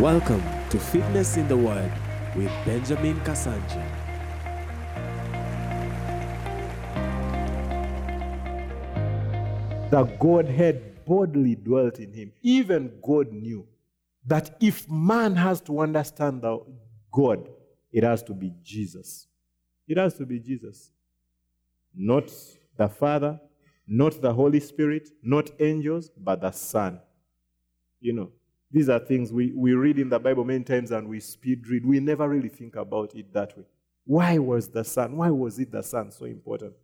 Welcome to Fitness in the Word with Benjamin Kasankya. The Godhead bodily dwelt in him. Even God knew that if man has to understand the God, it has to be Jesus. It has to be Jesus. Not the Father, not the Holy Spirit, not angels, but the Son. You know, these are things we, we read in the Bible many times and we speed read. We never really think about it that way. Why was the Son? Why was it the Son so important?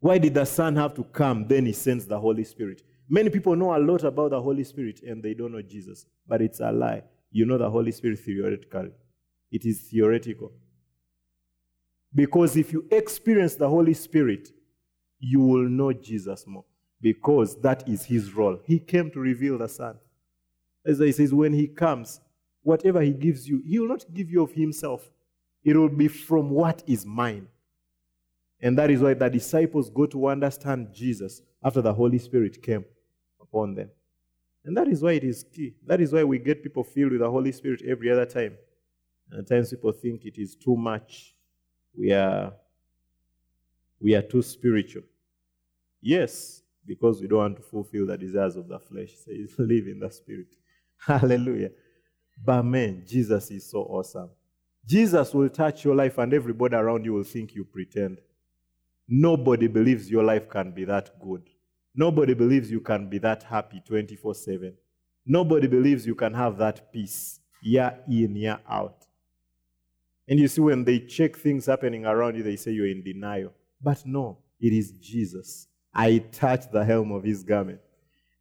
Why did the Son have to come? Then he sends the Holy Spirit. Many people know a lot about the Holy Spirit and they don't know Jesus, but it's a lie. You know the Holy Spirit theoretically, it is theoretical. Because if you experience the Holy Spirit, you will know Jesus more because that is his role. He came to reveal the Son. As he says, when he comes, whatever he gives you, he will not give you of himself, it will be from what is mine. And that is why the disciples go to understand Jesus after the Holy Spirit came upon them. And that is why it is key. That is why we get people filled with the Holy Spirit every other time. And at times people think it is too much. We are, we are too spiritual. Yes, because we don't want to fulfill the desires of the flesh. Says, live in the spirit. Hallelujah. But man, Jesus is so awesome. Jesus will touch your life, and everybody around you will think you pretend. Nobody believes your life can be that good. Nobody believes you can be that happy 24 7. Nobody believes you can have that peace year in, year out. And you see, when they check things happening around you, they say you're in denial. But no, it is Jesus. I touch the helm of his garment,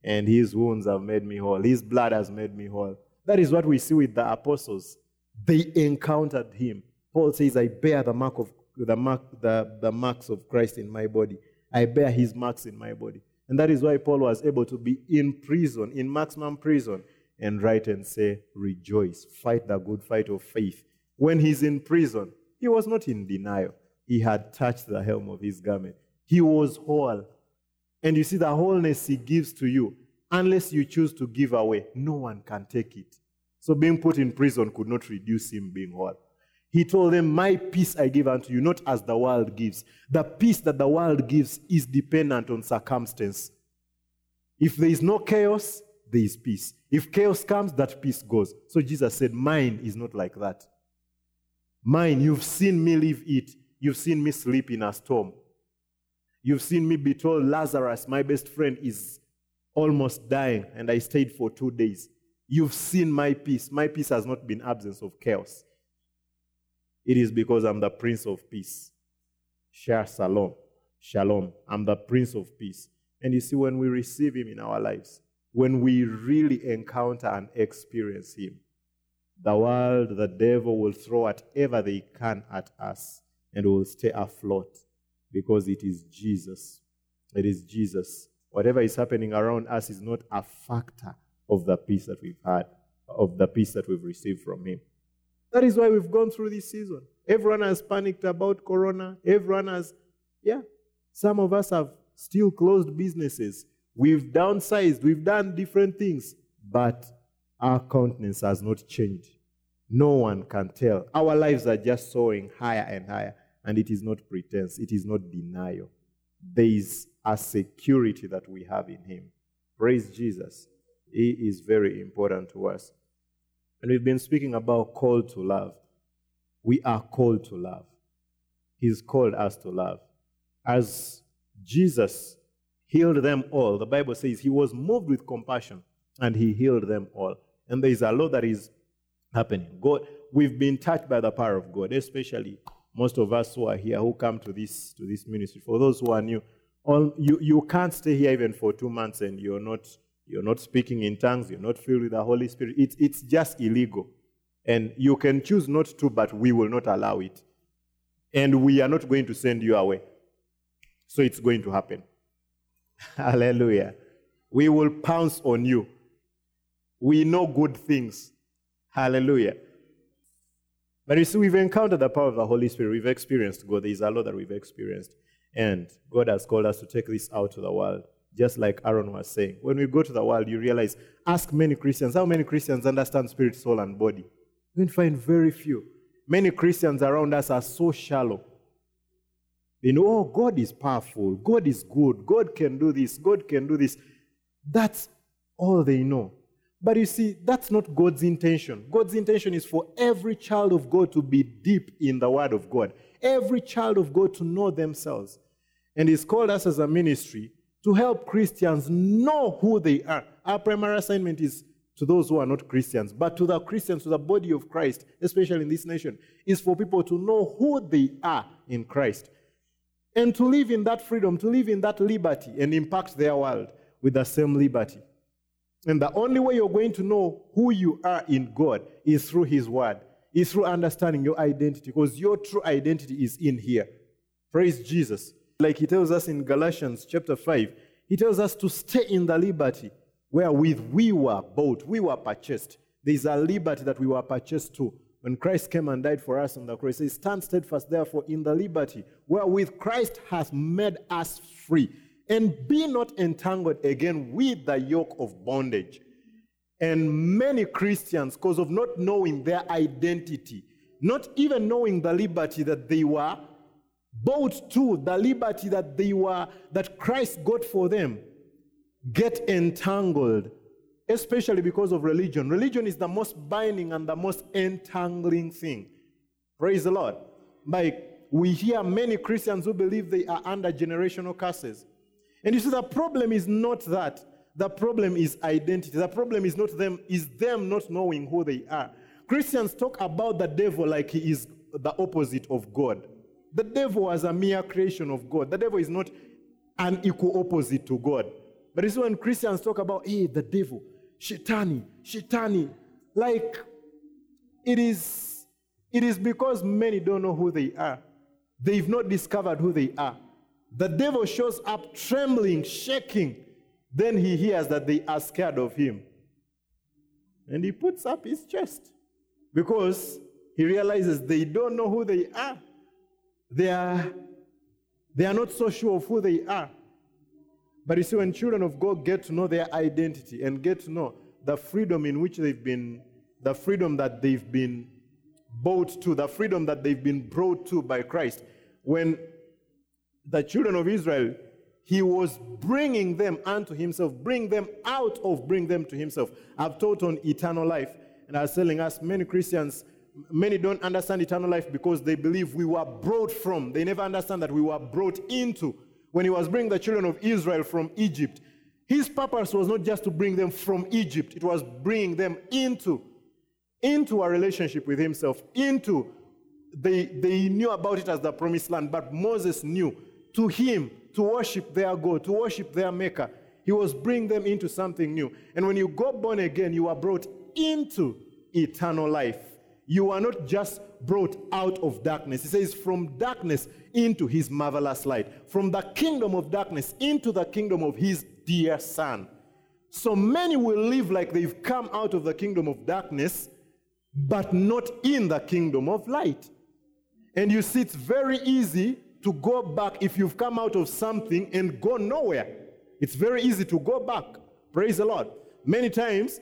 and his wounds have made me whole. His blood has made me whole. That is what we see with the apostles. They encountered him. Paul says, I bear the mark of the, mark, the, the marks of Christ in my body. I bear his marks in my body. And that is why Paul was able to be in prison, in maximum prison, and write and say, Rejoice, fight the good fight of faith. When he's in prison, he was not in denial. He had touched the helm of his garment. He was whole. And you see, the wholeness he gives to you, unless you choose to give away, no one can take it. So being put in prison could not reduce him being whole. He told them, My peace I give unto you, not as the world gives. The peace that the world gives is dependent on circumstance. If there is no chaos, there is peace. If chaos comes, that peace goes. So Jesus said, Mine is not like that. Mine, you've seen me live it. You've seen me sleep in a storm. You've seen me be told Lazarus, my best friend, is almost dying, and I stayed for two days. You've seen my peace. My peace has not been absence of chaos. It is because I'm the Prince of Peace. Share Shalom. Shalom. I'm the Prince of Peace. And you see, when we receive Him in our lives, when we really encounter and experience Him, the world, the devil will throw whatever they can at us and will stay afloat because it is Jesus. It is Jesus. Whatever is happening around us is not a factor of the peace that we've had, of the peace that we've received from Him. That is why we've gone through this season. Everyone has panicked about Corona. Everyone has, yeah. Some of us have still closed businesses. We've downsized. We've done different things. But our countenance has not changed. No one can tell. Our lives are just soaring higher and higher. And it is not pretense, it is not denial. There is a security that we have in Him. Praise Jesus. He is very important to us. And we've been speaking about call to love. We are called to love. He's called us to love. As Jesus healed them all, the Bible says he was moved with compassion and he healed them all. And there is a lot that is happening. God, we've been touched by the power of God, especially most of us who are here who come to this to this ministry. For those who are new, all, you, you can't stay here even for two months and you're not you're not speaking in tongues, you're not filled with the Holy Spirit. It's, it's just illegal. And you can choose not to, but we will not allow it. And we are not going to send you away. So it's going to happen. Hallelujah. We will pounce on you. We know good things. Hallelujah. But you see, we've encountered the power of the Holy Spirit. We've experienced God. There is a lot that we've experienced. And God has called us to take this out to the world. just like Aaron was saying. When we go to the world, you realize, ask many Christians, how many Christians understand spirit, soul, and body? You can find very few. Many Christians around us are so shallow. They know, oh, God is powerful, God is good, God can do this, God can do this. That's all they know. But you see, that's not God's intention. God's intention is for every child of God to be deep in the Word of God, every child of God to know themselves. And He's called us as a ministry to help Christians know who they are. Our primary assignment is to those who are not Christians, but to the Christians, to the body of Christ, especially in this nation, is for people to know who they are in Christ. And to live in that freedom, to live in that liberty and impact their world with the same liberty. And the only way you're going to know who you are in God is through His Word, is through understanding your identity, because your true identity is in here. Praise Jesus. Like He tells us in Galatians chapter 5, He tells us to stay in the liberty wherewith we were bought, we were purchased. There's a liberty that we were purchased to. When Christ came and died for us on the cross, He says, Stand steadfast, therefore, in the liberty wherewith Christ has made us free and be not entangled again with the yoke of bondage. And many Christians, because of not knowing their identity, not even knowing the liberty that they were bought to, the liberty that they were, that Christ got for them, get entangled, especially because of religion. Religion is the most binding and the most entangling thing. Praise the Lord. Like we hear many Christians who believe they are under generational curses. And you see, the problem is not that. The problem is identity. The problem is not them, is them not knowing who they are. Christians talk about the devil like he is the opposite of God. The devil was a mere creation of God. The devil is not an equal opposite to God. But it's when Christians talk about, hey, the devil, Shaitani, Shaitani, like it is, it is because many don't know who they are. They've not discovered who they are. The devil shows up trembling, shaking. Then he hears that they are scared of him. And he puts up his chest because he realizes they don't know who they are. They are, they are not so sure of who they are. But you see, when children of God get to know their identity and get to know the freedom in which they've been, the freedom that they've been bought to, the freedom that they've been brought to by Christ, when the children of Israel, he was bringing them unto himself, bring them out of, bring them to himself. I've taught on eternal life, and I was telling us many Christians, many don't understand eternal life because they believe we were brought from. They never understand that we were brought into. When he was bringing the children of Israel from Egypt, his purpose was not just to bring them from Egypt, it was bringing them into, into a relationship with himself, into they, they knew about it as the promised land, but Moses knew to him to worship their God, to worship their Maker. He was bringing them into something new. And when you got born again, you are brought into eternal life. You are not just brought out of darkness. He says, from darkness into his marvelous light, from the kingdom of darkness into the kingdom of his dear Son. So many will live like they've come out of the kingdom of darkness, but not in the kingdom of light. And you see, it's very easy to go back if you've come out of something and go nowhere. It's very easy to go back. Praise the Lord. Many times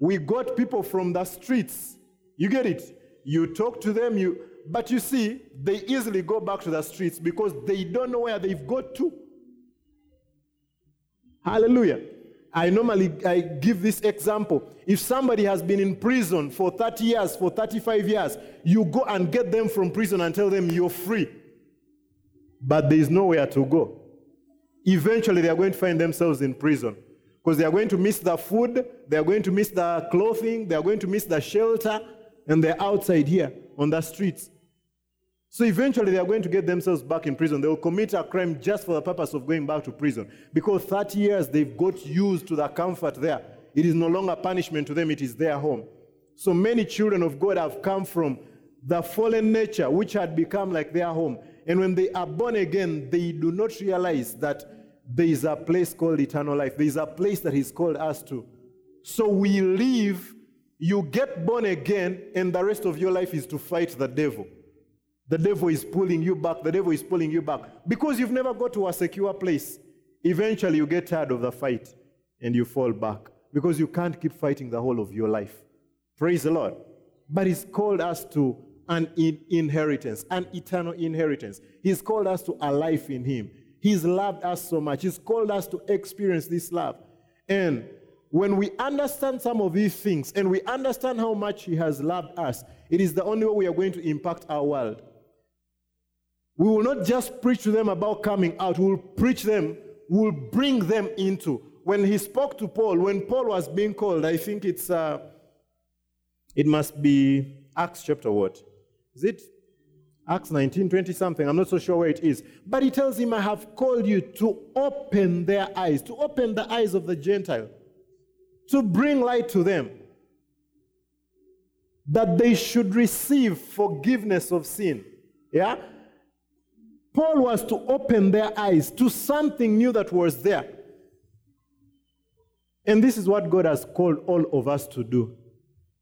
we got people from the streets. You get it? You talk to them, you but you see, they easily go back to the streets because they don't know where they've got to. Hallelujah. I normally I give this example. If somebody has been in prison for 30 years, for 35 years, you go and get them from prison and tell them you're free but there is nowhere to go. Eventually, they are going to find themselves in prison because they are going to miss the food, they are going to miss the clothing, they are going to miss the shelter, and they're outside here on the streets. So eventually, they are going to get themselves back in prison. They will commit a crime just for the purpose of going back to prison because 30 years they've got used to the comfort there. It is no longer punishment to them, it is their home. So many children of God have come from the fallen nature, which had become like their home. And when they are born again, they do not realize that there is a place called eternal life. There is a place that He's called us to. So we live, you get born again, and the rest of your life is to fight the devil. The devil is pulling you back. The devil is pulling you back. Because you've never got to a secure place. Eventually, you get tired of the fight and you fall back because you can't keep fighting the whole of your life. Praise the Lord. But He's called us to an in- inheritance, an eternal inheritance. He's called us to a life in Him. He's loved us so much. He's called us to experience this love. And when we understand some of these things and we understand how much He has loved us, it is the only way we are going to impact our world. We will not just preach to them about coming out, we will preach them, we will bring them into. When he spoke to Paul, when Paul was being called, I think it's, uh, it must be Acts chapter what? Is it Acts 19, 20 something? I'm not so sure where it is. But he tells him, I have called you to open their eyes, to open the eyes of the Gentile, to bring light to them, that they should receive forgiveness of sin. Yeah? Paul was to open their eyes to something new that was there. And this is what God has called all of us to do.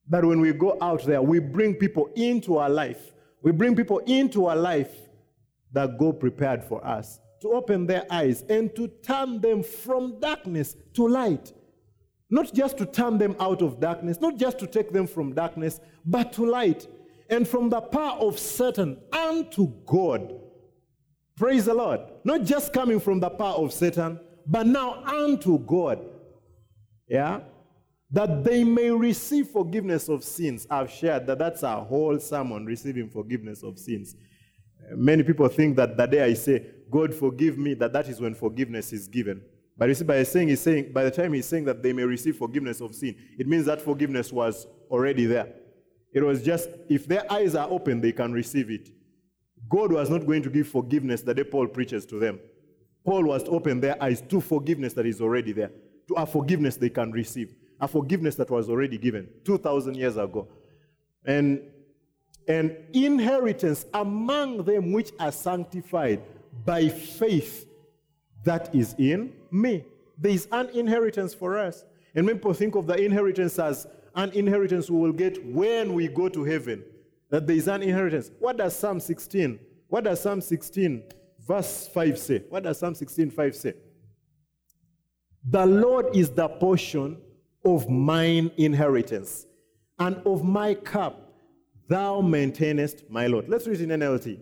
That when we go out there, we bring people into our life. We bring people into our life that go prepared for us to open their eyes and to turn them from darkness to light. Not just to turn them out of darkness, not just to take them from darkness, but to light. And from the power of Satan unto God. Praise the Lord. Not just coming from the power of Satan, but now unto God. Yeah? That they may receive forgiveness of sins. I've shared that that's a whole sermon, receiving forgiveness of sins. Uh, Many people think that the day I say, God forgive me, that that is when forgiveness is given. But you see, by saying he's saying, by the time he's saying that they may receive forgiveness of sin, it means that forgiveness was already there. It was just if their eyes are open, they can receive it. God was not going to give forgiveness the day Paul preaches to them. Paul was to open their eyes to forgiveness that is already there, to a forgiveness they can receive, a forgiveness that was already given 2,000 years ago. And an inheritance among them which are sanctified by faith that is in me. There is an inheritance for us. And people think of the inheritance as an inheritance we will get when we go to heaven, that there is an inheritance. What does Psalm 16, what does Psalm 16, verse 5 say? What does Psalm 16, 5 say? The Lord is the portion of mine inheritance, and of my cup thou maintainest my Lord. Let's read in NLT.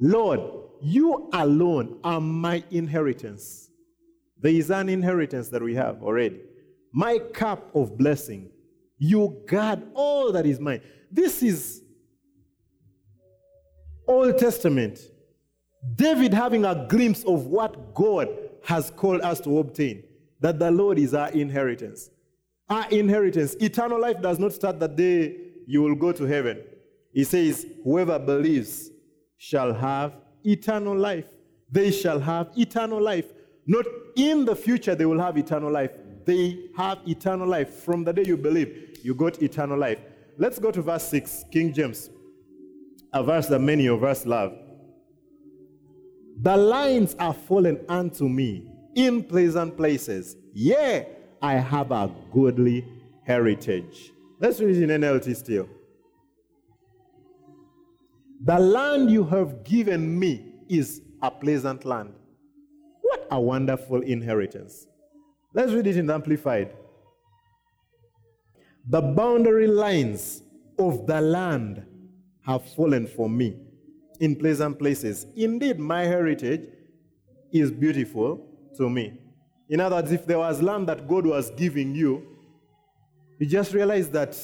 Lord, you alone are my inheritance. There is an inheritance that we have already. My cup of blessing. You guard all that is mine. This is Old Testament. David having a glimpse of what God has called us to obtain, that the Lord is our inheritance. Our inheritance. Eternal life does not start the day you will go to heaven. He says, Whoever believes shall have eternal life. They shall have eternal life. Not in the future they will have eternal life. They have eternal life. From the day you believe, you got eternal life. Let's go to verse 6, King James, a verse that many of us love. The lines are fallen unto me in pleasant places. Yea, I have a goodly heritage. Let's read it in NLT still. The land you have given me is a pleasant land. What a wonderful inheritance. Let's read it in Amplified. The boundary lines of the land have fallen for me in pleasant places. Indeed, my heritage is beautiful to me. In other words, if there was land that God was giving you, you just realize that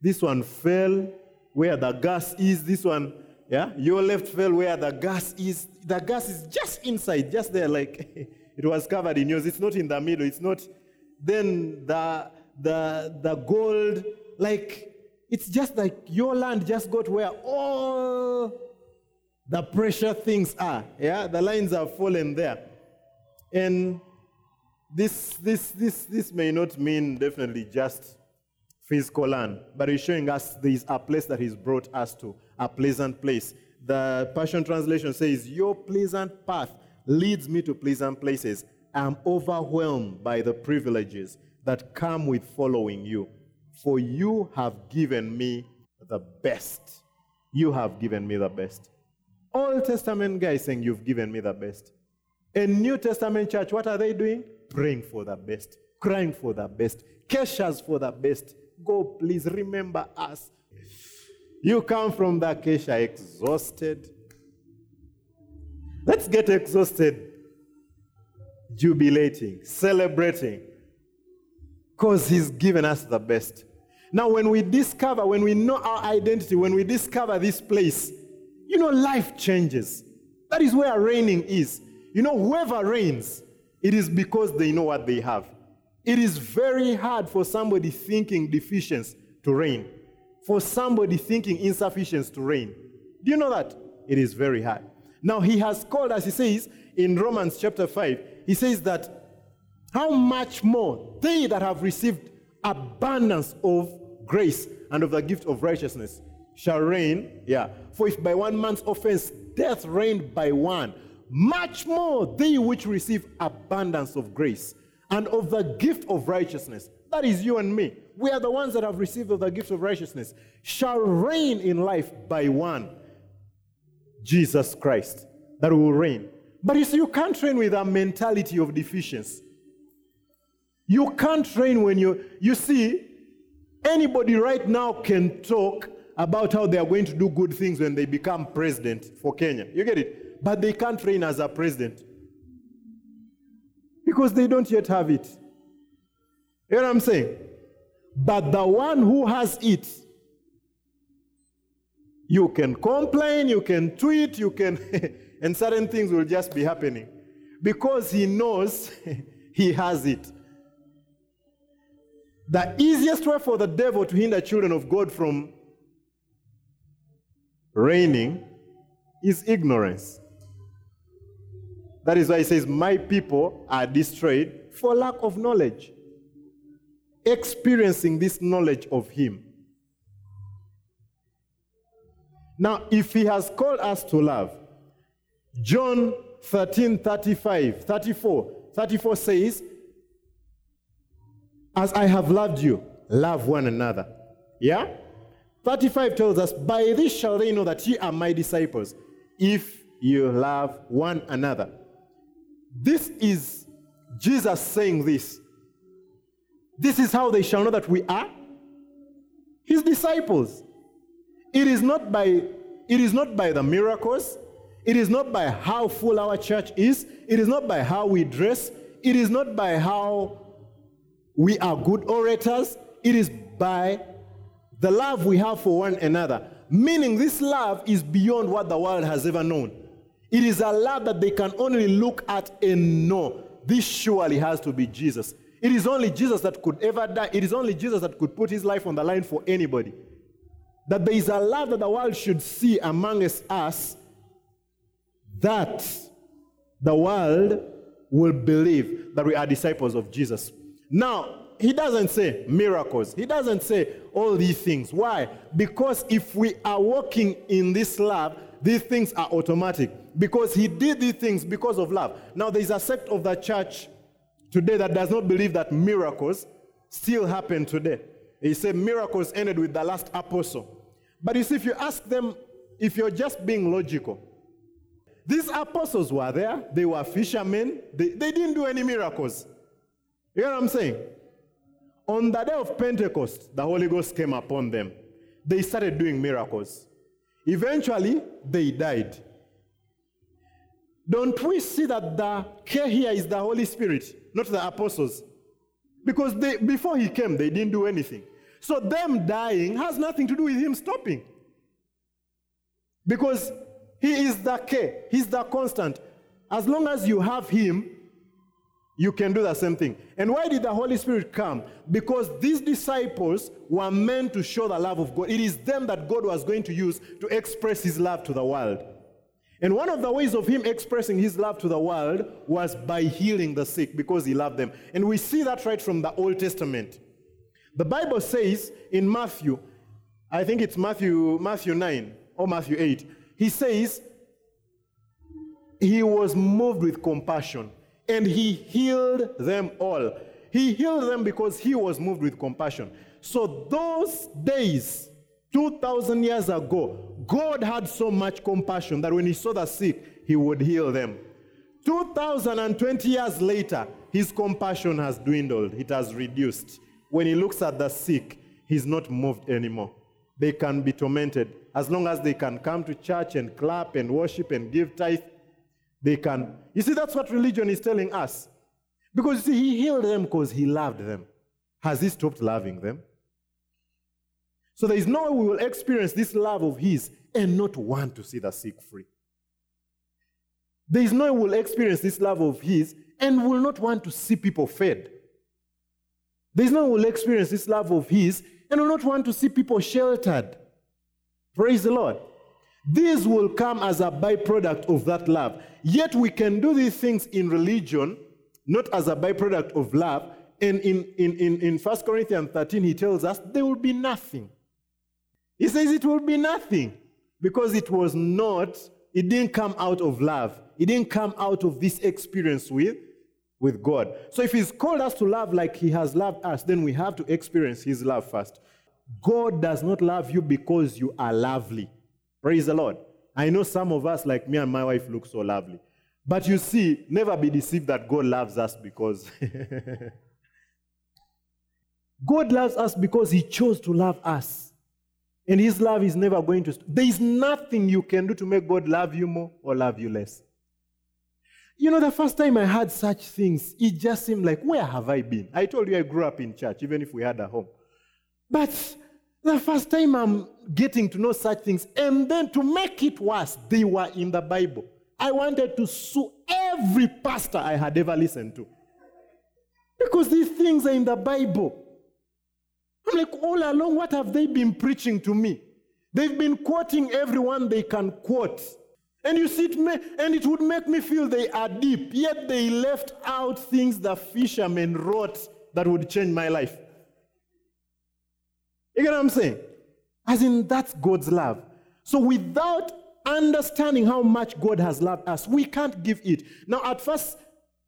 this one fell where the gas is, this one, yeah, your left fell where the gas is. The gas is just inside, just there, like it was covered in yours. It's not in the middle, it's not. Then the the the gold, like it's just like your land just got where all the pressure things are. Yeah, the lines are fallen there. And this this this this may not mean definitely just physical land, but he's showing us there is a place that He's brought us to, a pleasant place. The Passion Translation says, Your pleasant path leads me to pleasant places. I'm overwhelmed by the privileges that come with following you, for you have given me the best. You have given me the best. Old Testament guy saying, You've given me the best. A New Testament church, what are they doing? Praying for the best, crying for the best, Keshas for the best. God, please remember us. You come from the Kesha exhausted. Let's get exhausted, jubilating, celebrating, because He's given us the best. Now, when we discover, when we know our identity, when we discover this place, you know, life changes. That is where reigning is. You know, whoever reigns, it is because they know what they have. It is very hard for somebody thinking deficiency to reign, for somebody thinking insufficiency to reign. Do you know that? It is very hard. Now, he has called, as he says in Romans chapter 5, he says that how much more they that have received abundance of grace and of the gift of righteousness shall reign. Yeah. For if by one man's offense death reigned by one, much more they which receive abundance of grace and of the gift of righteousness, that is you and me, we are the ones that have received of the gift of righteousness, shall reign in life by one, Jesus Christ, that will reign. But you see, you can't train with a mentality of deficiency. You can't train when you, you see, anybody right now can talk about how they are going to do good things when they become president for Kenya. You get it? But they can't train as a president because they don't yet have it. You know what I'm saying? But the one who has it, you can complain, you can tweet, you can, and certain things will just be happening because he knows he has it. The easiest way for the devil to hinder children of God from reigning is ignorance. That is why he says, My people are destroyed for lack of knowledge. Experiencing this knowledge of him. Now, if he has called us to love, John 13 35, 34, 34 says, As I have loved you, love one another. Yeah? 35 tells us, By this shall they know that ye are my disciples, if you love one another. This is Jesus saying this. This is how they shall know that we are his disciples. It is not by it is not by the miracles. It is not by how full our church is. It is not by how we dress. It is not by how we are good orators. It is by the love we have for one another. Meaning, this love is beyond what the world has ever known. It is a love that they can only look at and know. This surely has to be Jesus. It is only Jesus that could ever die. It is only Jesus that could put his life on the line for anybody. That there is a love that the world should see amongst us that the world will believe that we are disciples of Jesus. Now, he doesn't say miracles. He doesn't say all these things. Why? Because if we are walking in this love, these things are automatic. Because he did these things because of love. Now, there is a sect of the church today that does not believe that miracles still happen today. They say miracles ended with the last apostle. But you see, if you ask them, if you're just being logical, these apostles were there, they were fishermen, they, they didn't do any miracles. You know what I'm saying? On the day of Pentecost, the Holy Ghost came upon them. They started doing miracles. Eventually, they died. Don't we see that the care here is the Holy Spirit, not the apostles? Because they, before he came, they didn't do anything. So them dying has nothing to do with him stopping. Because he is the care, he's the constant. As long as you have him, you can do the same thing. And why did the Holy Spirit come? Because these disciples were meant to show the love of God. It is them that God was going to use to express his love to the world. And one of the ways of him expressing his love to the world was by healing the sick because he loved them. And we see that right from the Old Testament. The Bible says in Matthew, I think it's Matthew, Matthew 9 or Matthew 8, he says, He was moved with compassion and he healed them all. He healed them because he was moved with compassion. So those days 2,000 years ago, God had so much compassion that when he saw the sick, he would heal them. 2,020 years later, his compassion has dwindled, it has reduced. When he looks at the sick, he's not moved anymore. They can be tormented. As long as they can come to church and clap and worship and give tithe, they can. You see, that's what religion is telling us. Because you see, he healed them because he loved them. Has he stopped loving them? So there is no way we will experience this love of his and not want to see the sick free. There is no way we'll experience this love of his and will not want to see people fed. There is no way we'll experience this love of his and will not want to see people sheltered. Praise the Lord. These will come as a byproduct of that love. Yet we can do these things in religion, not as a byproduct of love. And in, in, in, in 1 Corinthians 13, he tells us there will be nothing. He says it will be nothing because it was not, it didn't come out of love. It didn't come out of this experience with, with God. So if He's called us to love like He has loved us, then we have to experience His love first. God does not love you because you are lovely. Praise the Lord. I know some of us, like me and my wife, look so lovely. But you see, never be deceived that God loves us because. God loves us because He chose to love us. And His love is never going to. There is nothing you can do to make God love you more or love you less. You know, the first time I heard such things, it just seemed like, where have I been? I told you I grew up in church, even if we had a home. But the first time I'm getting to know such things, and then to make it worse, they were in the Bible. I wanted to sue every pastor I had ever listened to. Because these things are in the Bible. I'm like, all along, what have they been preaching to me? They've been quoting everyone they can quote. And you see, it may, and it would make me feel they are deep, yet they left out things the fishermen wrote that would change my life. You get what I'm saying? As in, that's God's love. So without understanding how much God has loved us, we can't give it. Now, at first,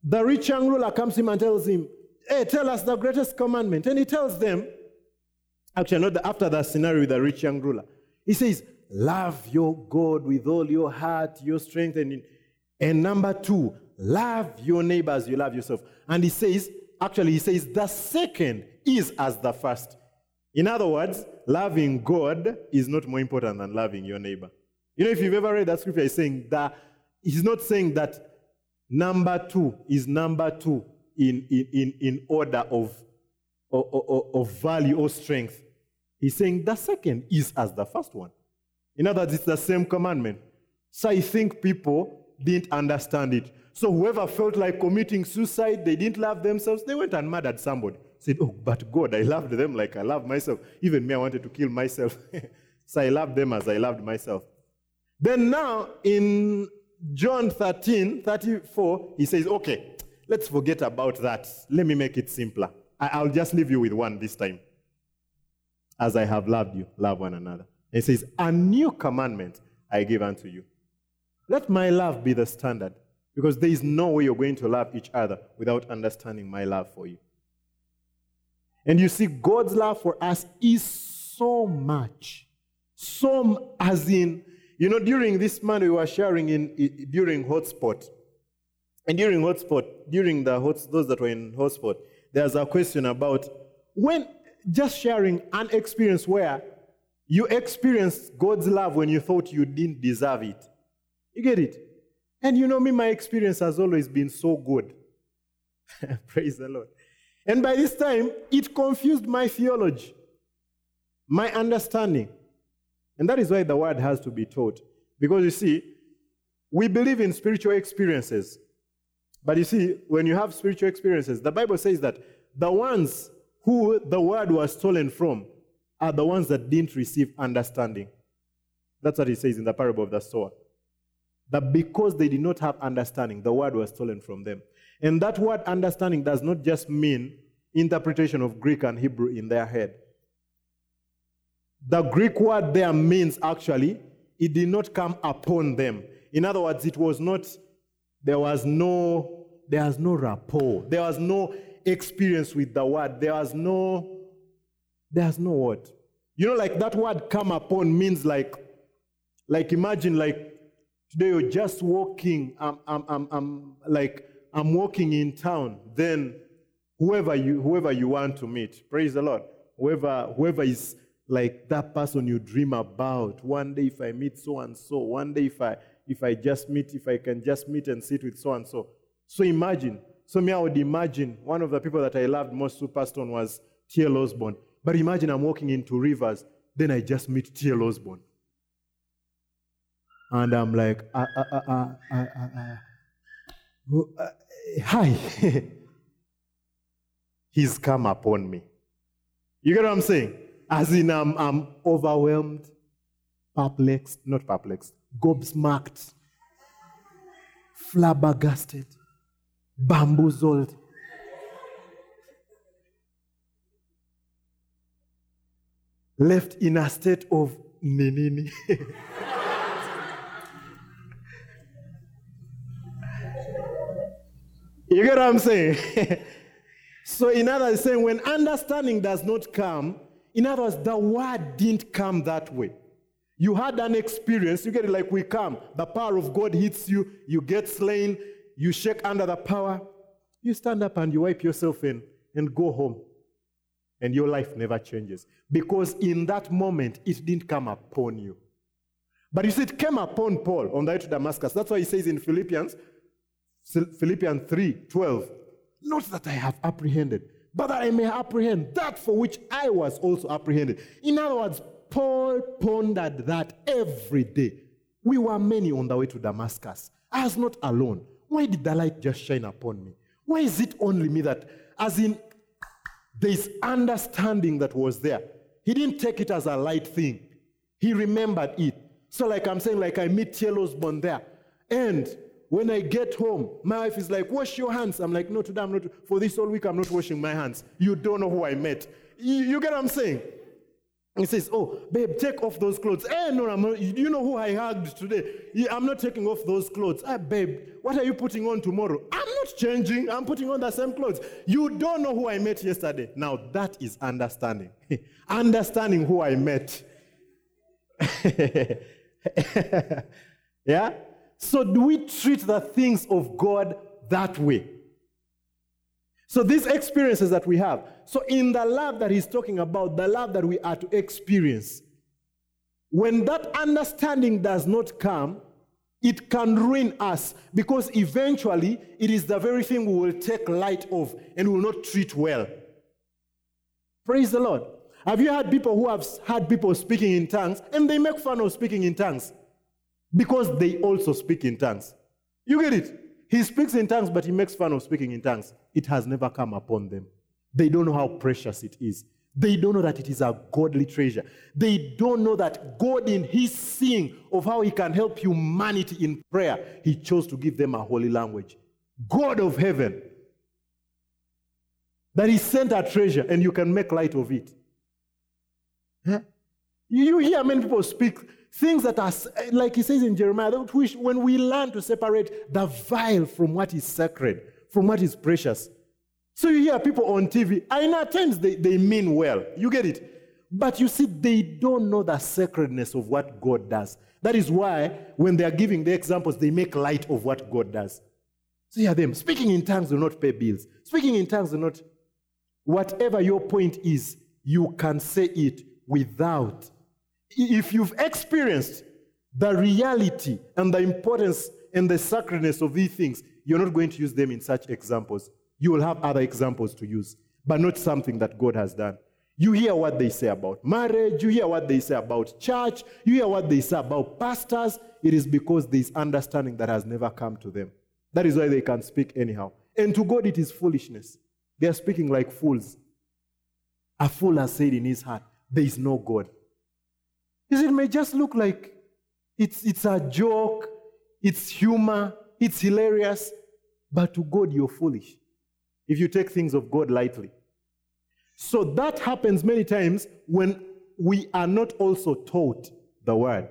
the rich young ruler comes to him and tells him, Hey, tell us the greatest commandment. And he tells them, actually, not the, after that scenario with the rich young ruler, he says, Love your God with all your heart, your strength, and, and number two, love your neighbors, you love yourself. And he says, actually, he says, the second is as the first. In other words, loving God is not more important than loving your neighbor. You know, if you've ever read that scripture, he's saying that he's not saying that number two is number two in, in, in, order of, of, of value or strength. He's saying the second is as the first one. In other words, it's the same commandment. So I think people didn't understand it. So whoever felt like committing suicide, they didn't love themselves, they went and murdered somebody. Said, Oh, but God, I loved them like I love myself. Even me, I wanted to kill myself. so I loved them as I loved myself. Then now in John 13, 34, he says, Okay, let's forget about that. Let me make it simpler. I- will just leave you with one this time. As I have loved you, love one another. It says, A new commandment I give unto you. Let my love be the standard, because there is no way you're going to love each other without understanding my love for you. And you see, God's love for us is so much. So, as in, you know, during this month we were sharing in, in during hotspot. And during hotspot, during the hot, those that were in hotspot, there's a question about when just sharing an experience where you experienced God's love when you thought you didn't deserve it. You get it? And you know me, my experience has always been so good. Praise the Lord. And by this time, it confused my theology, my understanding. And that is why the word has to be taught. Because you see, we believe in spiritual experiences. But you see, when you have spiritual experiences, the Bible says that the ones who the word was stolen from are the ones that didn't receive understanding. That's what he says in the parable of the sower. That because they did not have understanding, the word was stolen from them. And that word understanding does not just mean interpretation of Greek and Hebrew in their head. The Greek word there means actually, it did not come upon them. In other words, it was not, there was no, there was no rapport. There was no experience with the word. There was no there's no what? You know, like that word come upon means like, like imagine like today you're just walking, I'm, I'm, I'm, I'm like, I'm walking in town, then whoever you, whoever you want to meet, praise the Lord, whoever, whoever is like that person you dream about, one day if I meet so and so, one day if I, if I just meet, if I can just meet and sit with so and so. So imagine, so me, I would imagine one of the people that I loved most, Superstone, was T.L. Osborn. But imagine I'm walking into rivers, then I just meet T.L. Osborn. And I'm like, ah, ah, ah, ah, ah, ah. ah, ah hi. He's come upon me. You get what I'm saying? As in, I'm, I'm overwhelmed, perplexed, not perplexed, gobsmacked, flabbergasted, bamboozled. Left in a state of ninini. you get what I'm saying? so, in other saying when understanding does not come, in other words, the word didn't come that way. You had an experience, you get it like we come. The power of God hits you, you get slain, you shake under the power, you stand up and you wipe yourself in and go home. And your life never changes. Because in that moment, it didn't come upon you. But you see, it came upon Paul on the way to Damascus. That's why he says in Philippians, Philippians 3 12, not that I have apprehended, but that I may apprehend that for which I was also apprehended. In other words, Paul pondered that every day. We were many on the way to Damascus. I was not alone. Why did the light just shine upon me? Why is it only me that, as in, there's understanding that was there? He didn't take it as a light thing, he remembered it. So, like I'm saying, like I meet T.L. Osborn there. And when I get home, my wife is like, Wash your hands. I'm like, No, today I'm not. For this whole week, I'm not washing my hands. You don't know who I met. You, you get what I'm saying? He says, Oh, babe, take off those clothes. Eh, no, I'm not, you know who I hugged today? I'm not taking off those clothes. Ah, babe, what are you putting on tomorrow? I'm not changing. I'm putting on the same clothes. You don't know who I met yesterday. Now, that is understanding. understanding who I met. yeah? So, do we treat the things of God that way? So, these experiences that we have, so in the love that he's talking about, the love that we are to experience, when that understanding does not come, it can ruin us because eventually it is the very thing we will take light of and will not treat well. Praise the Lord. Have you had people who have had people speaking in tongues and they make fun of speaking in tongues? Because they also speak in tongues. You get it? He speaks in tongues, but he makes fun of speaking in tongues. It has never come upon them. They don't know how precious it is. They don't know that it is a godly treasure. They don't know that God, in His seeing of how He can help humanity in prayer, He chose to give them a holy language. God of heaven. That He sent a treasure and you can make light of it. Huh? You hear many people speak Things that are, like he says in Jeremiah, which when we learn to separate the vile from what is sacred, from what is precious. So you hear people on TV, and at times they, they mean well. You get it? But you see, they don't know the sacredness of what God does. That is why, when they are giving the examples, they make light of what God does. So hear them. Speaking in tongues will not pay bills. Speaking in tongues will not. Whatever your point is, you can say it without if you've experienced the reality and the importance and the sacredness of these things, you're not going to use them in such examples. You will have other examples to use, but not something that God has done. You hear what they say about marriage, you hear what they say about church, you hear what they say about pastors. It is because there is understanding that has never come to them. That is why they can speak anyhow. And to God, it is foolishness. They are speaking like fools. A fool has said in his heart, There is no God. It may just look like it's, it's a joke, it's humor, it's hilarious, but to God, you're foolish if you take things of God lightly. So that happens many times when we are not also taught the word.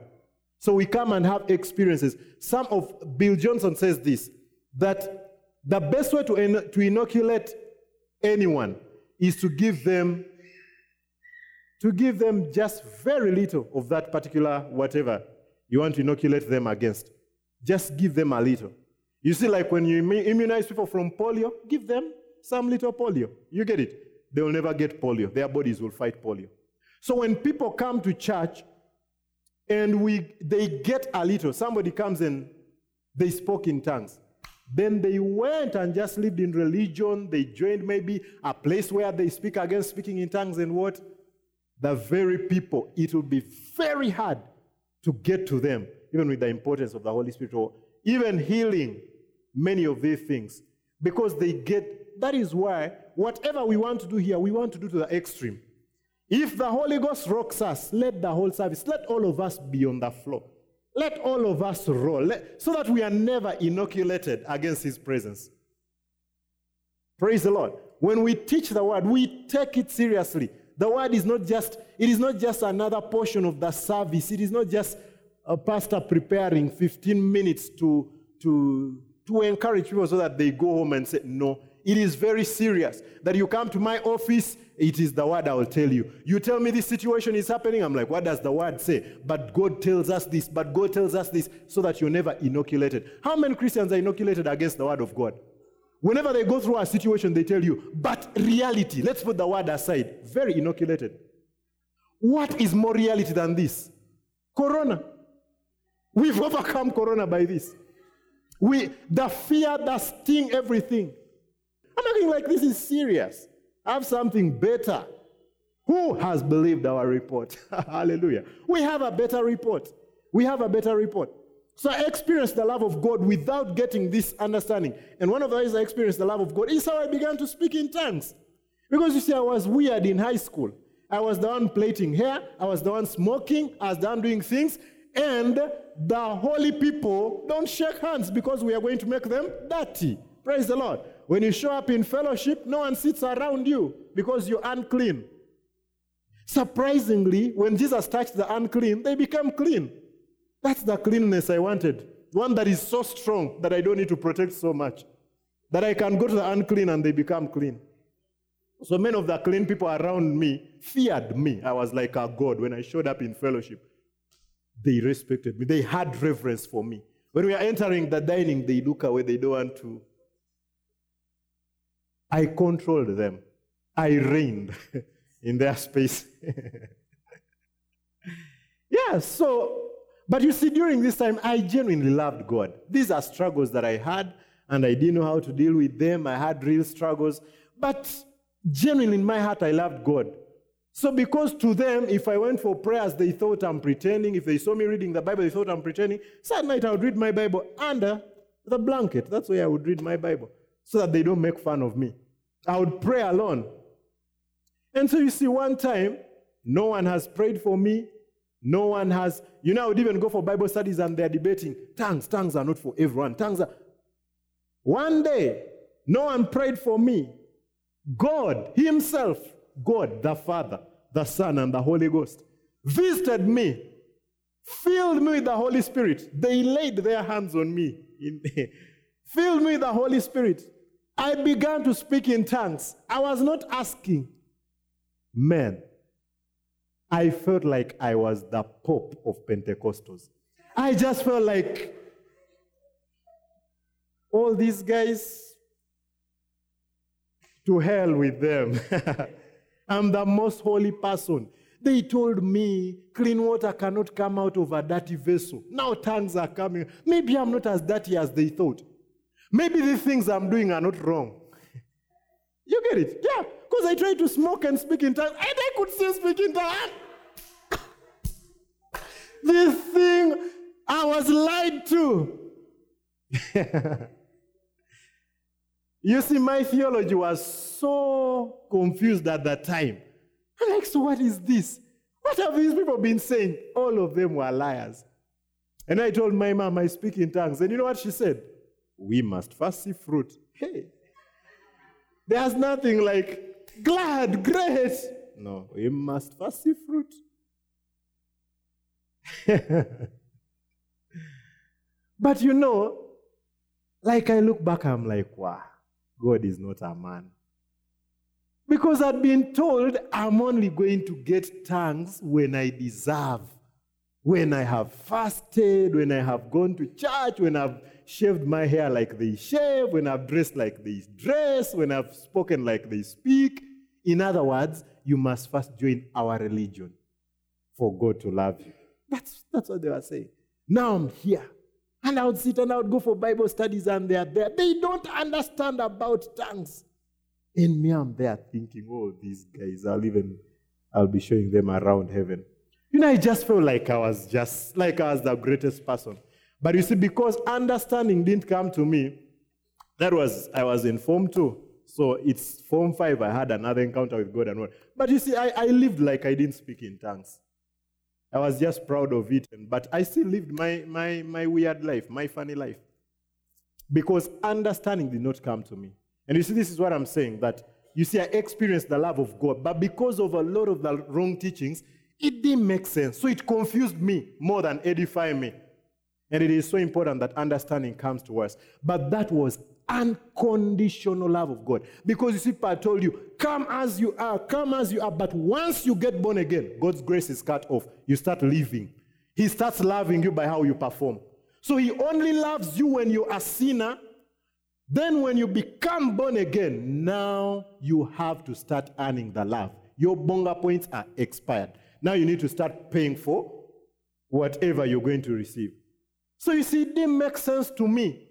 So we come and have experiences. Some of Bill Johnson says this that the best way to, to inoculate anyone is to give them to give them just very little of that particular whatever you want to inoculate them against. Just give them a little. You see, like when you immunize people from polio, give them some little polio. You get it? They will never get polio. Their bodies will fight polio. So when people come to church and we they get a little, somebody comes and they spoke in tongues. Then they went and just lived in religion. They joined maybe a place where they speak against speaking in tongues and what? The very people, it will be very hard to get to them, even with the importance of the Holy Spirit or even healing many of these things. Because they get, that is why whatever we want to do here, we want to do to the extreme. If the Holy Ghost rocks us, let the whole service, let all of us be on the floor. Let all of us roll, let- so that we are never inoculated against His presence. Praise the Lord. When we teach the word, we take it seriously. The word is not just, it is not just another portion of the service. It is not just a pastor preparing 15 minutes to, to, to encourage people so that they go home and say, no. It is very serious. That you come to my office, it is the word I will tell you. You tell me this situation is happening, I'm like, what does the word say? But God tells us this, but God tells us this, so that you're never inoculated. How many Christians are inoculated against the word of God? Whenever they go through a situation, they tell you, but reality, let's put the word aside, very inoculated. What is more reality than this? Corona. We've overcome Corona by this. We, the fear, the sting, everything. I'm acting like this is serious. I have something better. Who has believed our report? Hallelujah. We have a better report. We have a better report. So I experienced the love of God without getting this understanding. And one of the ways I experienced the love of God is how I began to speak in tongues. Because you see, I was weird in high school. I was the one plaiting hair, I was the one smoking, I was the one doing things, and the holy people don't shake hands because we are going to make them dirty. Praise the Lord. When you show up in fellowship, no one sits around you because you're unclean. Surprisingly, when Jesus touched the unclean, they became clean. That's the cleanness I wanted. One that is so strong that I don't need to protect so much. That I can go to the unclean and they become clean. So many of the clean people around me feared me. I was like a god when I showed up in fellowship. They respected me. They had reverence for me. When we are entering the dining, they look away. They don't want to. I controlled them. I reigned in their space. yeah, so, but you see, during this time, I genuinely loved God. These are struggles that I had, and I didn't know how to deal with them. I had real struggles. But genuinely in my heart, I loved God. So, because to them, if I went for prayers, they thought I'm pretending. If they saw me reading the Bible, they thought I'm pretending. So at night, I would read my Bible under the blanket. That's where I would read my Bible, so that they don't make fun of me. I would pray alone. And so you see, one time, no one has prayed for me. No one has, you know, I would even go for Bible studies and they're debating tongues. Tongues are not for everyone. Tongues are. One day, no one prayed for me. God Himself, God the Father, the Son, and the Holy Ghost, visited me, filled me with the Holy Spirit. They laid their hands on me, filled me with the Holy Spirit. I began to speak in tongues. I was not asking. Man, I felt like I was the Pope of Pentecostals. I just felt like all these guys, to hell with them. I'm the most holy person. They told me clean water cannot come out of a dirty vessel. Now tongues are coming. Maybe I'm not as dirty as they thought. Maybe the things I'm doing are not wrong. You get it? Yeah. Because I tried to smoke and speak in tongues, and I could still speak in tongues. this thing, I was lied to. you see, my theology was so confused at that time. I'm like, so what is this? What have these people been saying? All of them were liars. And I told my mom, I speak in tongues. And you know what she said? We must first see fruit. Hey, there's nothing like glad, grace. No, we must first see fruit. but you know, like I look back, I'm like, wow, God is not a man. Because I'd been told I'm only going to get tongues when I deserve. When I have fasted, when I have gone to church, when I've shaved my hair like they shave, when I've dressed like they dress, when I've spoken like they speak. In other words, you must first join our religion for God to love you. That's, that's what they were saying. Now I'm here. And I would sit and I would go for Bible studies and they're there. They don't understand about tongues. And me, I'm there thinking, oh, these guys, I'll even, I'll be showing them around heaven. You know, I just felt like I was just, like I was the greatest person. But you see, because understanding didn't come to me, that was, I was in Form 2. So it's Form 5, I had another encounter with God and what. But you see, I, I lived like I didn't speak in tongues. I was just proud of it, but I still lived my, my, my weird life, my funny life. Because understanding did not come to me. And you see, this is what I'm saying that you see, I experienced the love of God, but because of a lot of the wrong teachings, it didn't make sense. So it confused me more than edifying me. And it is so important that understanding comes to us. But that was unconditional love of God. Because you see, Paul told you, come as you are, come as you are. But once you get born again, God's grace is cut off. You start living. He starts loving you by how you perform. So he only loves you when you're a sinner. Then when you become born again, now you have to start earning the love. Your bonga points are expired. Now you need to start paying for whatever you're going to receive. So you see, it didn't make sense to me.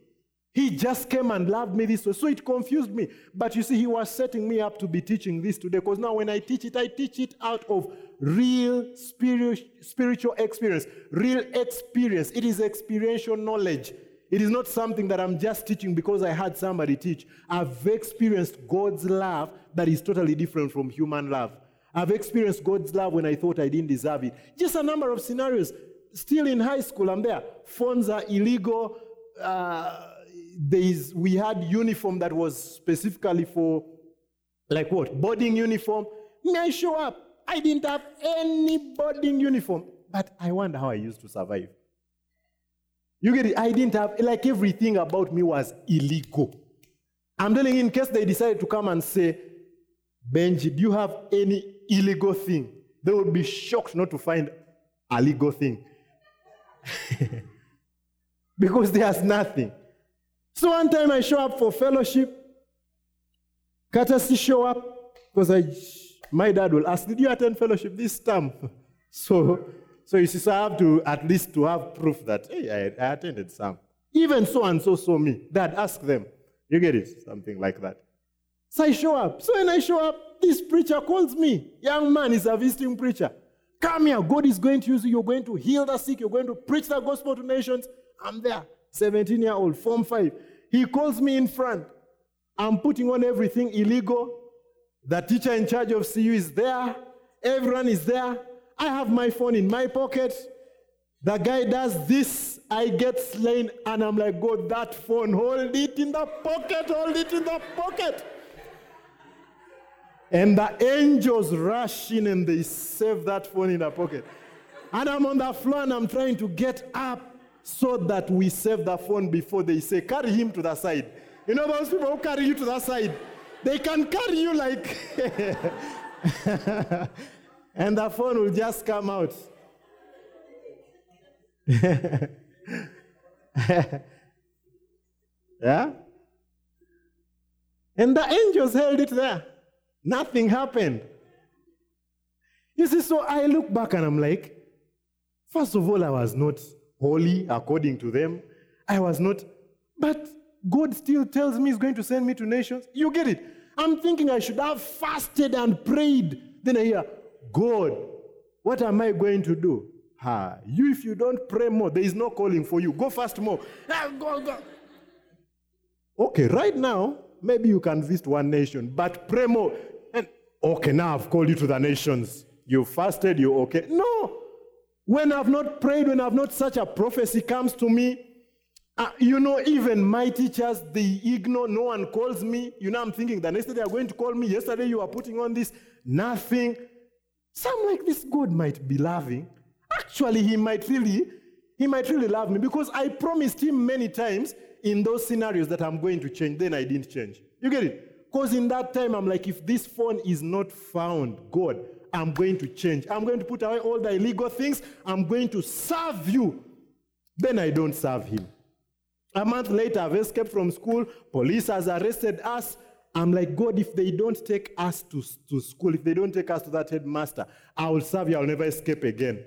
He just came and loved me this way. So it confused me. But you see, he was setting me up to be teaching this today. Because now when I teach it, I teach it out of real spiritual experience, real experience. It is experiential knowledge. It is not something that I'm just teaching because I had somebody teach. I've experienced God's love that is totally different from human love. I've experienced God's love when I thought I didn't deserve it. Just a number of scenarios. Still in high school, I'm there. Phones are illegal. Uh, we had uniform that was specifically for, like what, boarding uniform. May I show up? I didn't have any boarding uniform, but I wonder how I used to survive. You get it? I didn't have, like everything about me was illegal. I'm telling you, in case they decided to come and say, Benji, do you have any illegal thing? They would be shocked not to find a legal thing. because there's nothing. So one time I show up for fellowship. Courtesy show up because I, my dad will ask, "Did you attend fellowship this term?" So, so you see, so I have to at least to have proof that hey, I, I attended some. Even so and so saw me. Dad, ask them. You get it? Something like that. So I show up. So when I show up, this preacher calls me. Young man is a visiting preacher. Come here. God is going to use you. You're going to heal the sick. You're going to preach the gospel to nations. I'm there. 17 year old, Form 5. He calls me in front. I'm putting on everything illegal. The teacher in charge of CU is there. Everyone is there. I have my phone in my pocket. The guy does this. I get slain, and I'm like, God, that phone, hold it in the pocket, hold it in the pocket. And the angels rush in and they save that phone in their pocket. And I'm on the floor and I'm trying to get up so that we save the phone before they say, carry him to the side. You know those people who carry you to the side? They can carry you like. and the phone will just come out. yeah? And the angels held it there. Nothing happened. You see, so I look back and I'm like, first of all, I was not holy according to them. I was not. But God still tells me He's going to send me to nations. You get it? I'm thinking I should have fasted and prayed. Then I hear, God, what am I going to do? Ha, you, if you don't pray more, there is no calling for you. Go fast more. Ah, go, go. Okay, right now, maybe you can visit one nation, but pray more. Okay, now I've called you to the nations. You fasted, you okay. No, when I've not prayed, when I've not such a prophecy comes to me, uh, you know, even my teachers, they ignore, no one calls me. You know, I'm thinking the next day they are going to call me. Yesterday you are putting on this, nothing. Some like this God might be loving. Actually, he might really, he might really love me because I promised him many times in those scenarios that I'm going to change. Then I didn't change. You get it? Because in that time, I'm like, if this phone is not found, God, I'm going to change. I'm going to put away all the illegal things. I'm going to serve you. Then I don't serve him. A month later, I've escaped from school. Police has arrested us. I'm like, God, if they don't take us to, to school, if they don't take us to that headmaster, I will serve you. I'll never escape again.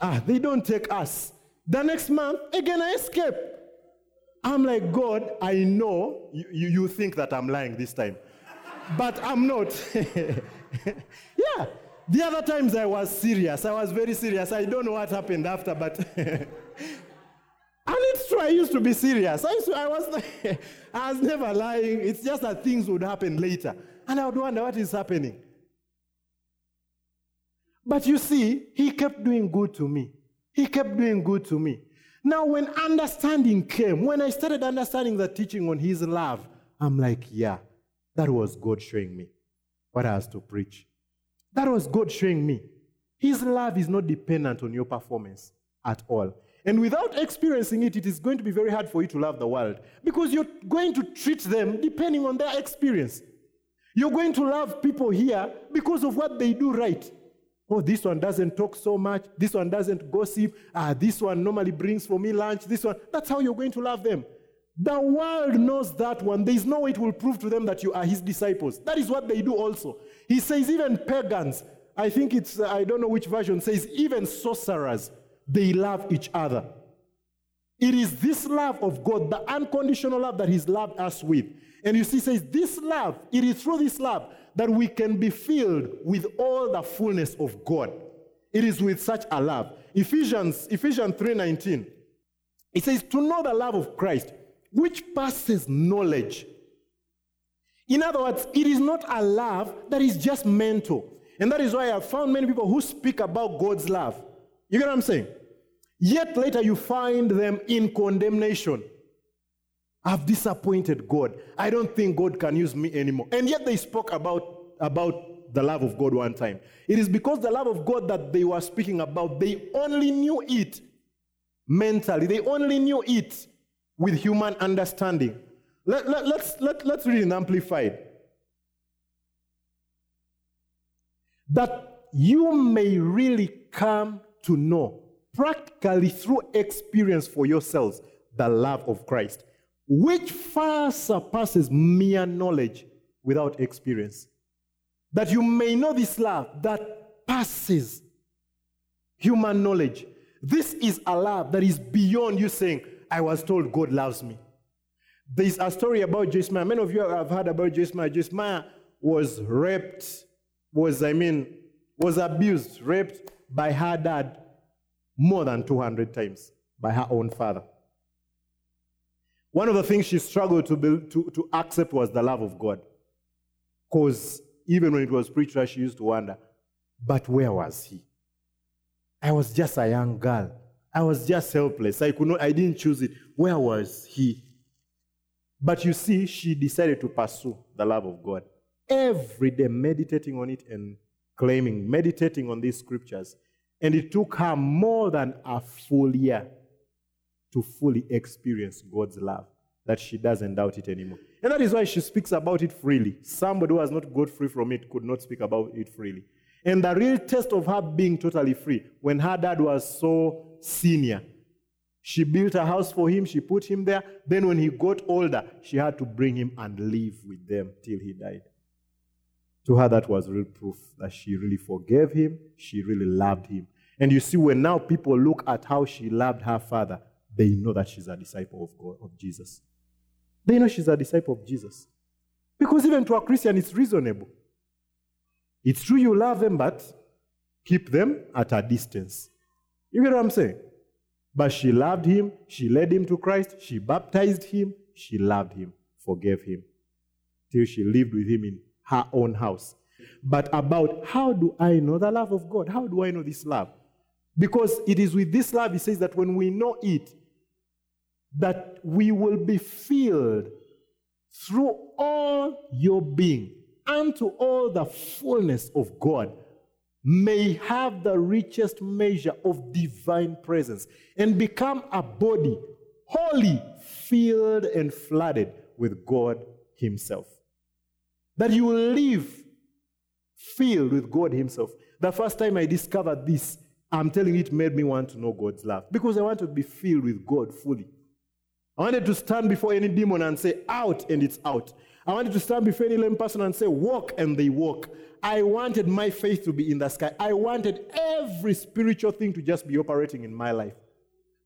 Ah, they don't take us. The next month, again, I escape. I'm like, God, I know you, you, think that I'm lying this time, but I'm not. yeah. The other times I was serious. I was very serious. I don't know what happened after, but. and it's true, I used to be serious. I, used to, I, was, I was never lying. It's just that things would happen later. And I would wonder what is happening. But you see, he kept doing good to me. He kept doing good to me. Now, when understanding came, when I started understanding the teaching on his love, I'm like, yeah, that was God showing me what I was to preach. That was God showing me. His love is not dependent on your performance at all. And without experiencing it, it is going to be very hard for you to love the world because you're going to treat them depending on their experience. You're going to love people here because of what they do right. Oh, this one doesn't talk so much. This one doesn't gossip. Ah, this one normally brings for me lunch. This one. That's how you're going to love them. The world knows that one. There is no way it will prove to them that you are his disciples. That is what they do also. He says, even pagans, I think it's, I don't know which version says, even sorcerers, they love each other. It is this love of God, the unconditional love that He's loved us with. And you see, says, this love, it is through this love that we can be filled with all the fullness of God. It is with such a love. Ephesians, Ephesians 3:19. It says, to know the love of Christ, which passes knowledge. In other words, it is not a love that is just mental. And that is why I've found many people who speak about God's love. You get what I'm saying? Yet later you find them in condemnation. I've disappointed God. I don't think God can use me anymore. And yet they spoke about, about the love of God one time. It is because the love of God that they were speaking about, they only knew it mentally, they only knew it with human understanding. Let, let, let's, let, let's read in Amplified. That you may really come to know, practically through experience for yourselves, the love of Christ which far surpasses mere knowledge without experience. That you may know this love that passes human knowledge. This is a love that is beyond you saying, I was told God loves me. There's a story about Joyce Meyer. Many of you have heard about Joyce Meyer. Jeremiah was raped, was, I mean, was abused, raped by her dad more than 200 times by her own father. One of the things she struggled to, build, to, to accept was the love of God. Because even when it was preached, she used to wonder, but where was he? I was just a young girl. I was just helpless. I could not, I didn't choose it. Where was he? But you see, she decided to pursue the love of God. Every day, meditating on it and claiming, meditating on these scriptures. And it took her more than a full year to fully experience God's love, that she doesn't doubt it anymore. And that is why she speaks about it freely. Somebody who has not got free from it could not speak about it freely. And the real test of her being totally free, when her dad was so senior, she built a house for him, she put him there. Then, when he got older, she had to bring him and live with them till he died. To her, that was real proof that she really forgave him, she really loved him. And you see, when now people look at how she loved her father, they know that she's a disciple of God, of Jesus. They know she's a disciple of Jesus. Because even to a Christian, it's reasonable. It's true you love them, but keep them at a distance. You get what I'm saying? But she loved him, she led him to Christ, she baptized him, she loved him, forgave him, till she lived with him in her own house. But about how do I know the love of God? How do I know this love? Because it is with this love, he says that when we know it, that we will be filled through all your being unto all the fullness of God may have the richest measure of divine presence and become a body wholly filled and flooded with God Himself. that you will live filled with God Himself. The first time I discovered this, I'm telling you, it made me want to know God's love because I wanted to be filled with God fully. I wanted to stand before any demon and say, out, and it's out. I wanted to stand before any lame person and say, walk, and they walk. I wanted my faith to be in the sky. I wanted every spiritual thing to just be operating in my life.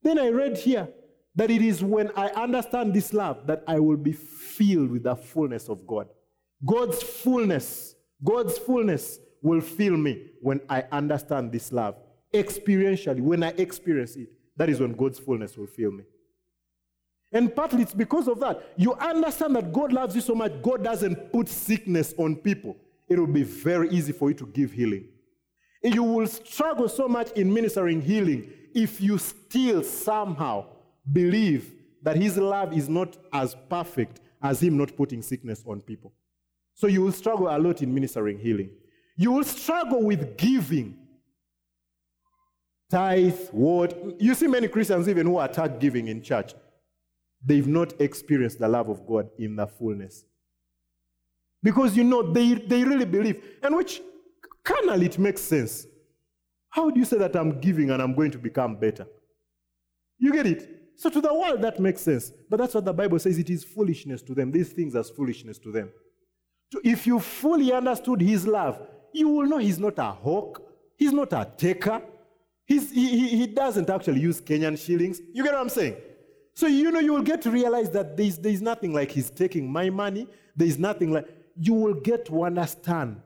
Then I read here that it is when I understand this love that I will be filled with the fullness of God. God's fullness, God's fullness will fill me when I understand this love. Experientially, when I experience it, that is when God's fullness will fill me. And partly it's because of that. You understand that God loves you so much, God doesn't put sickness on people. It will be very easy for you to give healing. You will struggle so much in ministering healing if you still somehow believe that His love is not as perfect as Him not putting sickness on people. So you will struggle a lot in ministering healing. You will struggle with giving. Tithe, what? You see many Christians even who attack giving in church. They've not experienced the love of God in the fullness. Because you know, they, they really believe. And which carnal it makes sense. How do you say that I'm giving and I'm going to become better? You get it? So to the world, that makes sense. But that's what the Bible says it is foolishness to them. These things are foolishness to them. So if you fully understood his love, you will know he's not a hawk, he's not a taker. He, he doesn't actually use Kenyan shillings. You get what I'm saying? So, you know, you will get to realize that there's, there's nothing like he's taking my money. There's nothing like, you will get to understand.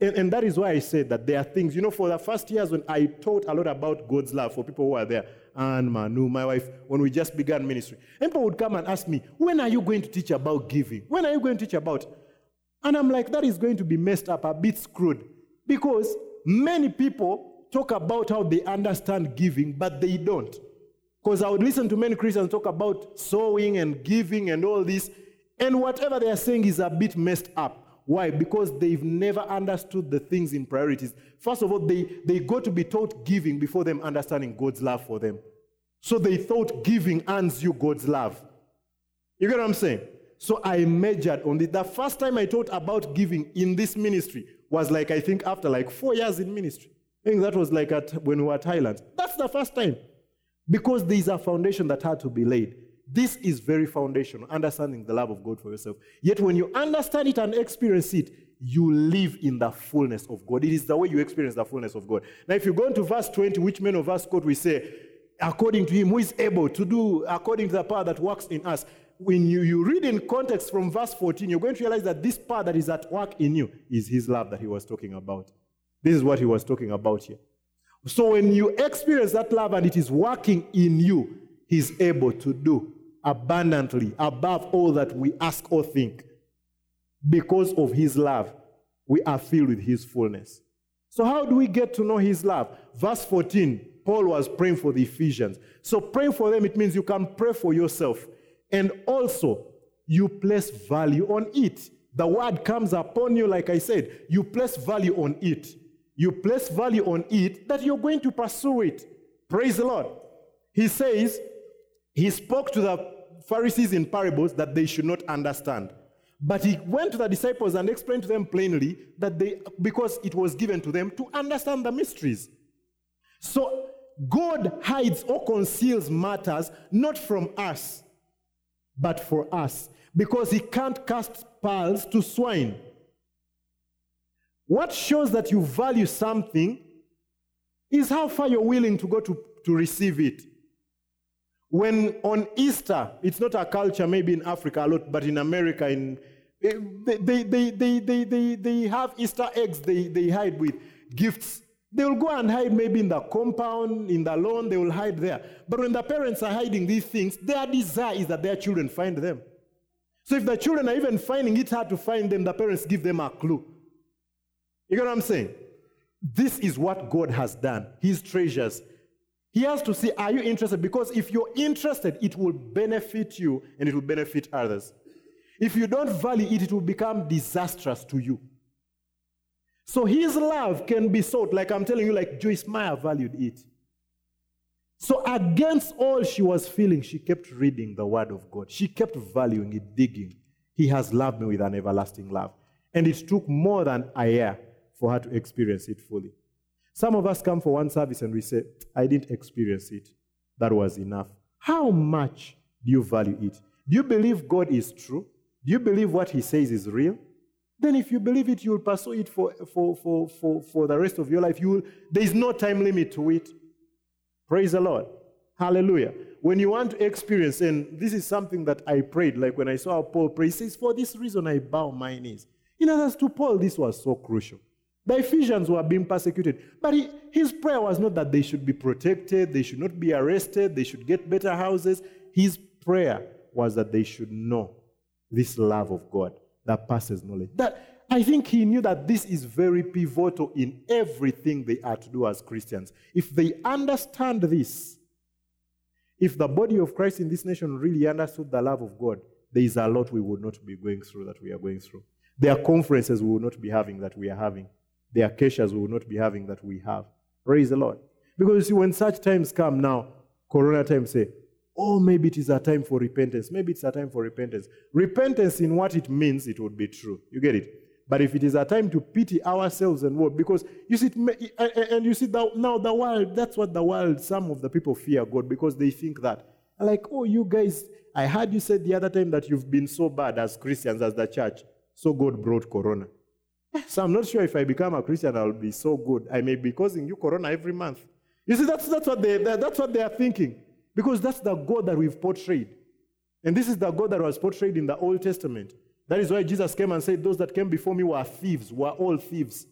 And, and that is why I said that there are things, you know, for the first years when I taught a lot about God's love for people who are there, and Manu, my wife, when we just began ministry, people would come and ask me, when are you going to teach about giving? When are you going to teach about? And I'm like, that is going to be messed up, a bit screwed. Because many people talk about how they understand giving, but they don't. Because I would listen to many Christians talk about sowing and giving and all this, and whatever they are saying is a bit messed up. Why? Because they've never understood the things in priorities. First of all, they, they got to be taught giving before them understanding God's love for them. So they thought giving earns you God's love. You get what I'm saying? So I measured on it. The first time I taught about giving in this ministry was like, I think, after like four years in ministry. I think that was like at, when we were at Highlands. That's the first time. Because there is a foundation that had to be laid. This is very foundational, understanding the love of God for yourself. Yet when you understand it and experience it, you live in the fullness of God. It is the way you experience the fullness of God. Now, if you go into verse 20, which many of us quote, we say, according to him who is able to do according to the power that works in us. When you, you read in context from verse 14, you're going to realize that this power that is at work in you is his love that he was talking about. This is what he was talking about here. So when you experience that love and it is working in you, he's able to do abundantly above all that we ask or think. Because of his love, we are filled with his fullness. So, how do we get to know his love? Verse 14, Paul was praying for the Ephesians. So, praying for them, it means you can pray for yourself. And also, you place value on it. The word comes upon you, like I said, you place value on it. You place value on it that you're going to pursue it. Praise the Lord. He says, he spoke to the Pharisees in parables that they should not understand. But he went to the disciples and explained to them plainly that they, because it was given to them to understand the mysteries. So God hides or conceals matters not from us, but for us, because he can't cast pearls to swine. What shows that you value something is how far you're willing to go to, to receive it. When on Easter, it's not a culture maybe in Africa a lot, but in America, in, they, they, they, they, they, they, they have Easter eggs they, they hide with gifts. They will go and hide maybe in the compound, in the lawn, they will hide there. But when the parents are hiding these things, their desire is that their children find them. So if the children are even finding it hard to find them, the parents give them a clue. You get what I'm saying? This is what God has done. His treasures he has to see, are you interested? Because if you're interested, it will benefit you and it will benefit others. If you don't value it, it will become disastrous to you. So his love can be sought, like I'm telling you, like Joyce Meyer valued it. So against all she was feeling, she kept reading the word of God. She kept valuing it, digging. He has loved me with an everlasting love. And it took more than a year for her to experience it fully. Some of us come for one service and we say, I didn't experience it. That was enough. How much do you value it? Do you believe God is true? Do you believe what He says is real? Then, if you believe it, you will pursue it for, for, for, for, for the rest of your life. You will, there is no time limit to it. Praise the Lord. Hallelujah. When you want to experience, and this is something that I prayed, like when I saw Paul pray, he says, For this reason I bow my knees. In others, to Paul, this was so crucial. The Ephesians were being persecuted, but he, his prayer was not that they should be protected, they should not be arrested, they should get better houses. His prayer was that they should know this love of God that passes knowledge. That I think he knew that this is very pivotal in everything they are to do as Christians. If they understand this, if the body of Christ in this nation really understood the love of God, there is a lot we would not be going through that we are going through. There are conferences we will not be having that we are having. There acacias we will not be having that we have. Praise the Lord. Because you see, when such times come now, Corona times say, oh, maybe it is a time for repentance. Maybe it's a time for repentance. Repentance, in what it means, it would be true. You get it? But if it is a time to pity ourselves and what, because you see, and you see now the world, that's what the world, some of the people fear God because they think that. Like, oh, you guys, I heard you said the other time that you've been so bad as Christians, as the church, so God brought Corona. So I'm not sure if I become a Christian, I'll be so good. I may be causing you Corona every month. You see, that's, that's, what they, that's what they are thinking. Because that's the God that we've portrayed. And this is the God that was portrayed in the Old Testament. That is why Jesus came and said, Those that came before me were thieves, were all thieves.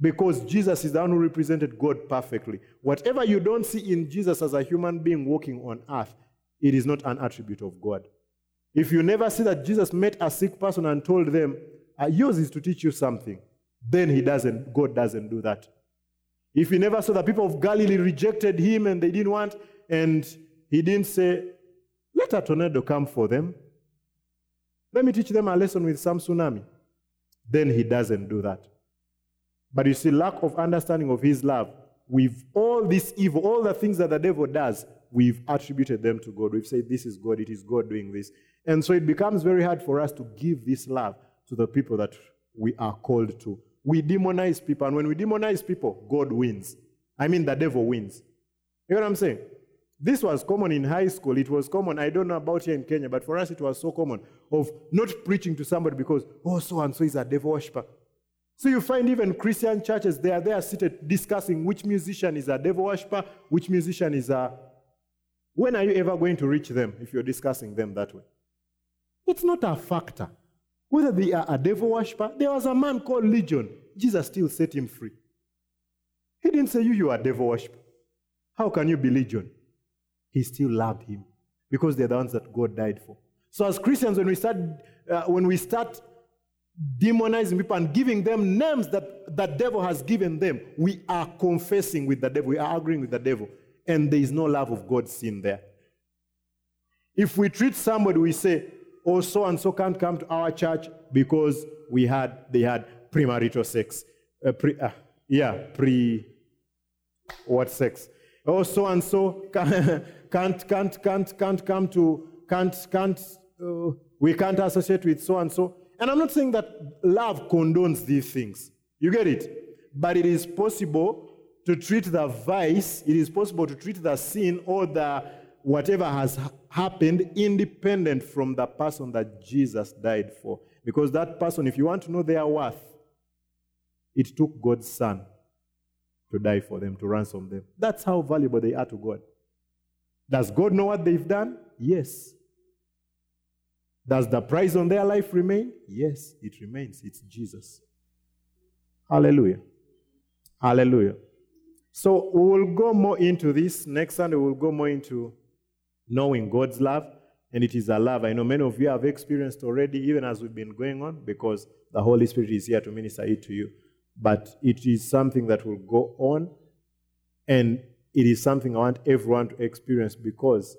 Because Jesus is the one who represented God perfectly. Whatever you don't see in Jesus as a human being walking on earth, it is not an attribute of God. If you never see that Jesus met a sick person and told them, uh, yours is to teach you something, then he doesn't, God doesn't do that. If he never saw the people of Galilee rejected him and they didn't want, and he didn't say, let a tornado come for them. Let me teach them a lesson with some tsunami. Then he doesn't do that. But you see, lack of understanding of his love, with all this evil, all the things that the devil does, we've attributed them to God. We've said, This is God, it is God doing this. And so it becomes very hard for us to give this love to the people that we are called to. We demonize people, and when we demonize people, God wins. I mean, the devil wins. You know what I'm saying? This was common in high school. It was common. I don't know about here in Kenya, but for us it was so common of not preaching to somebody because, oh, so and so is a devil worshiper. So you find even Christian churches, they are there seated discussing which musician is a devil worshiper, which musician is a. When are you ever going to reach them if you're discussing them that way? It's not a factor. Whether they are a devil worshiper, there was a man called Legion. Jesus still set him free. He didn't say you, you are a devil worshiper. How can you be Legion? He still loved him because they're the ones that God died for. So as Christians, when we start, uh, when we start demonizing people and giving them names that the devil has given them, we are confessing with the devil. We are agreeing with the devil. And there is no love of God seen there. If we treat somebody, we say, oh, so and so can't come to our church because we had, they had premarital sex. Uh, pre, uh, yeah, pre, what sex? Oh, so and so can't, can't, can't, can't come to, can't, can't, uh, we can't associate with so and so. And I'm not saying that love condones these things. You get it? But it is possible to treat the vice, it is possible to treat the sin or the whatever has happened independent from the person that Jesus died for. Because that person, if you want to know their worth, it took God's Son to die for them, to ransom them. That's how valuable they are to God. Does God know what they've done? Yes. Does the price on their life remain? Yes, it remains. It's Jesus. Hallelujah. Hallelujah. So we will go more into this. Next Sunday, we'll go more into knowing God's love. And it is a love I know many of you have experienced already, even as we've been going on, because the Holy Spirit is here to minister it to you. But it is something that will go on. And it is something I want everyone to experience because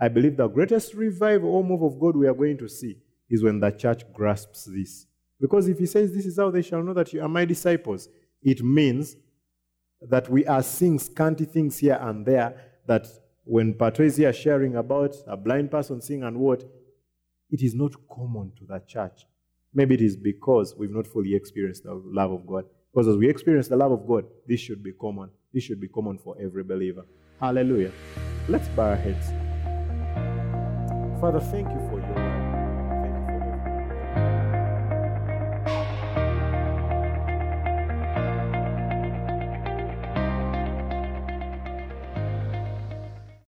I believe the greatest revival or move of God we are going to see is when the church grasps this. Because if he says, This is how they shall know that you are my disciples, it means that we are seeing scanty things here and there that when Pato is here sharing about a blind person seeing and what, it is not common to the church. Maybe it is because we've not fully experienced the love of God. Because as we experience the love of God, this should be common. This should be common for every believer. Hallelujah. Let's bow our heads. Father, thank you for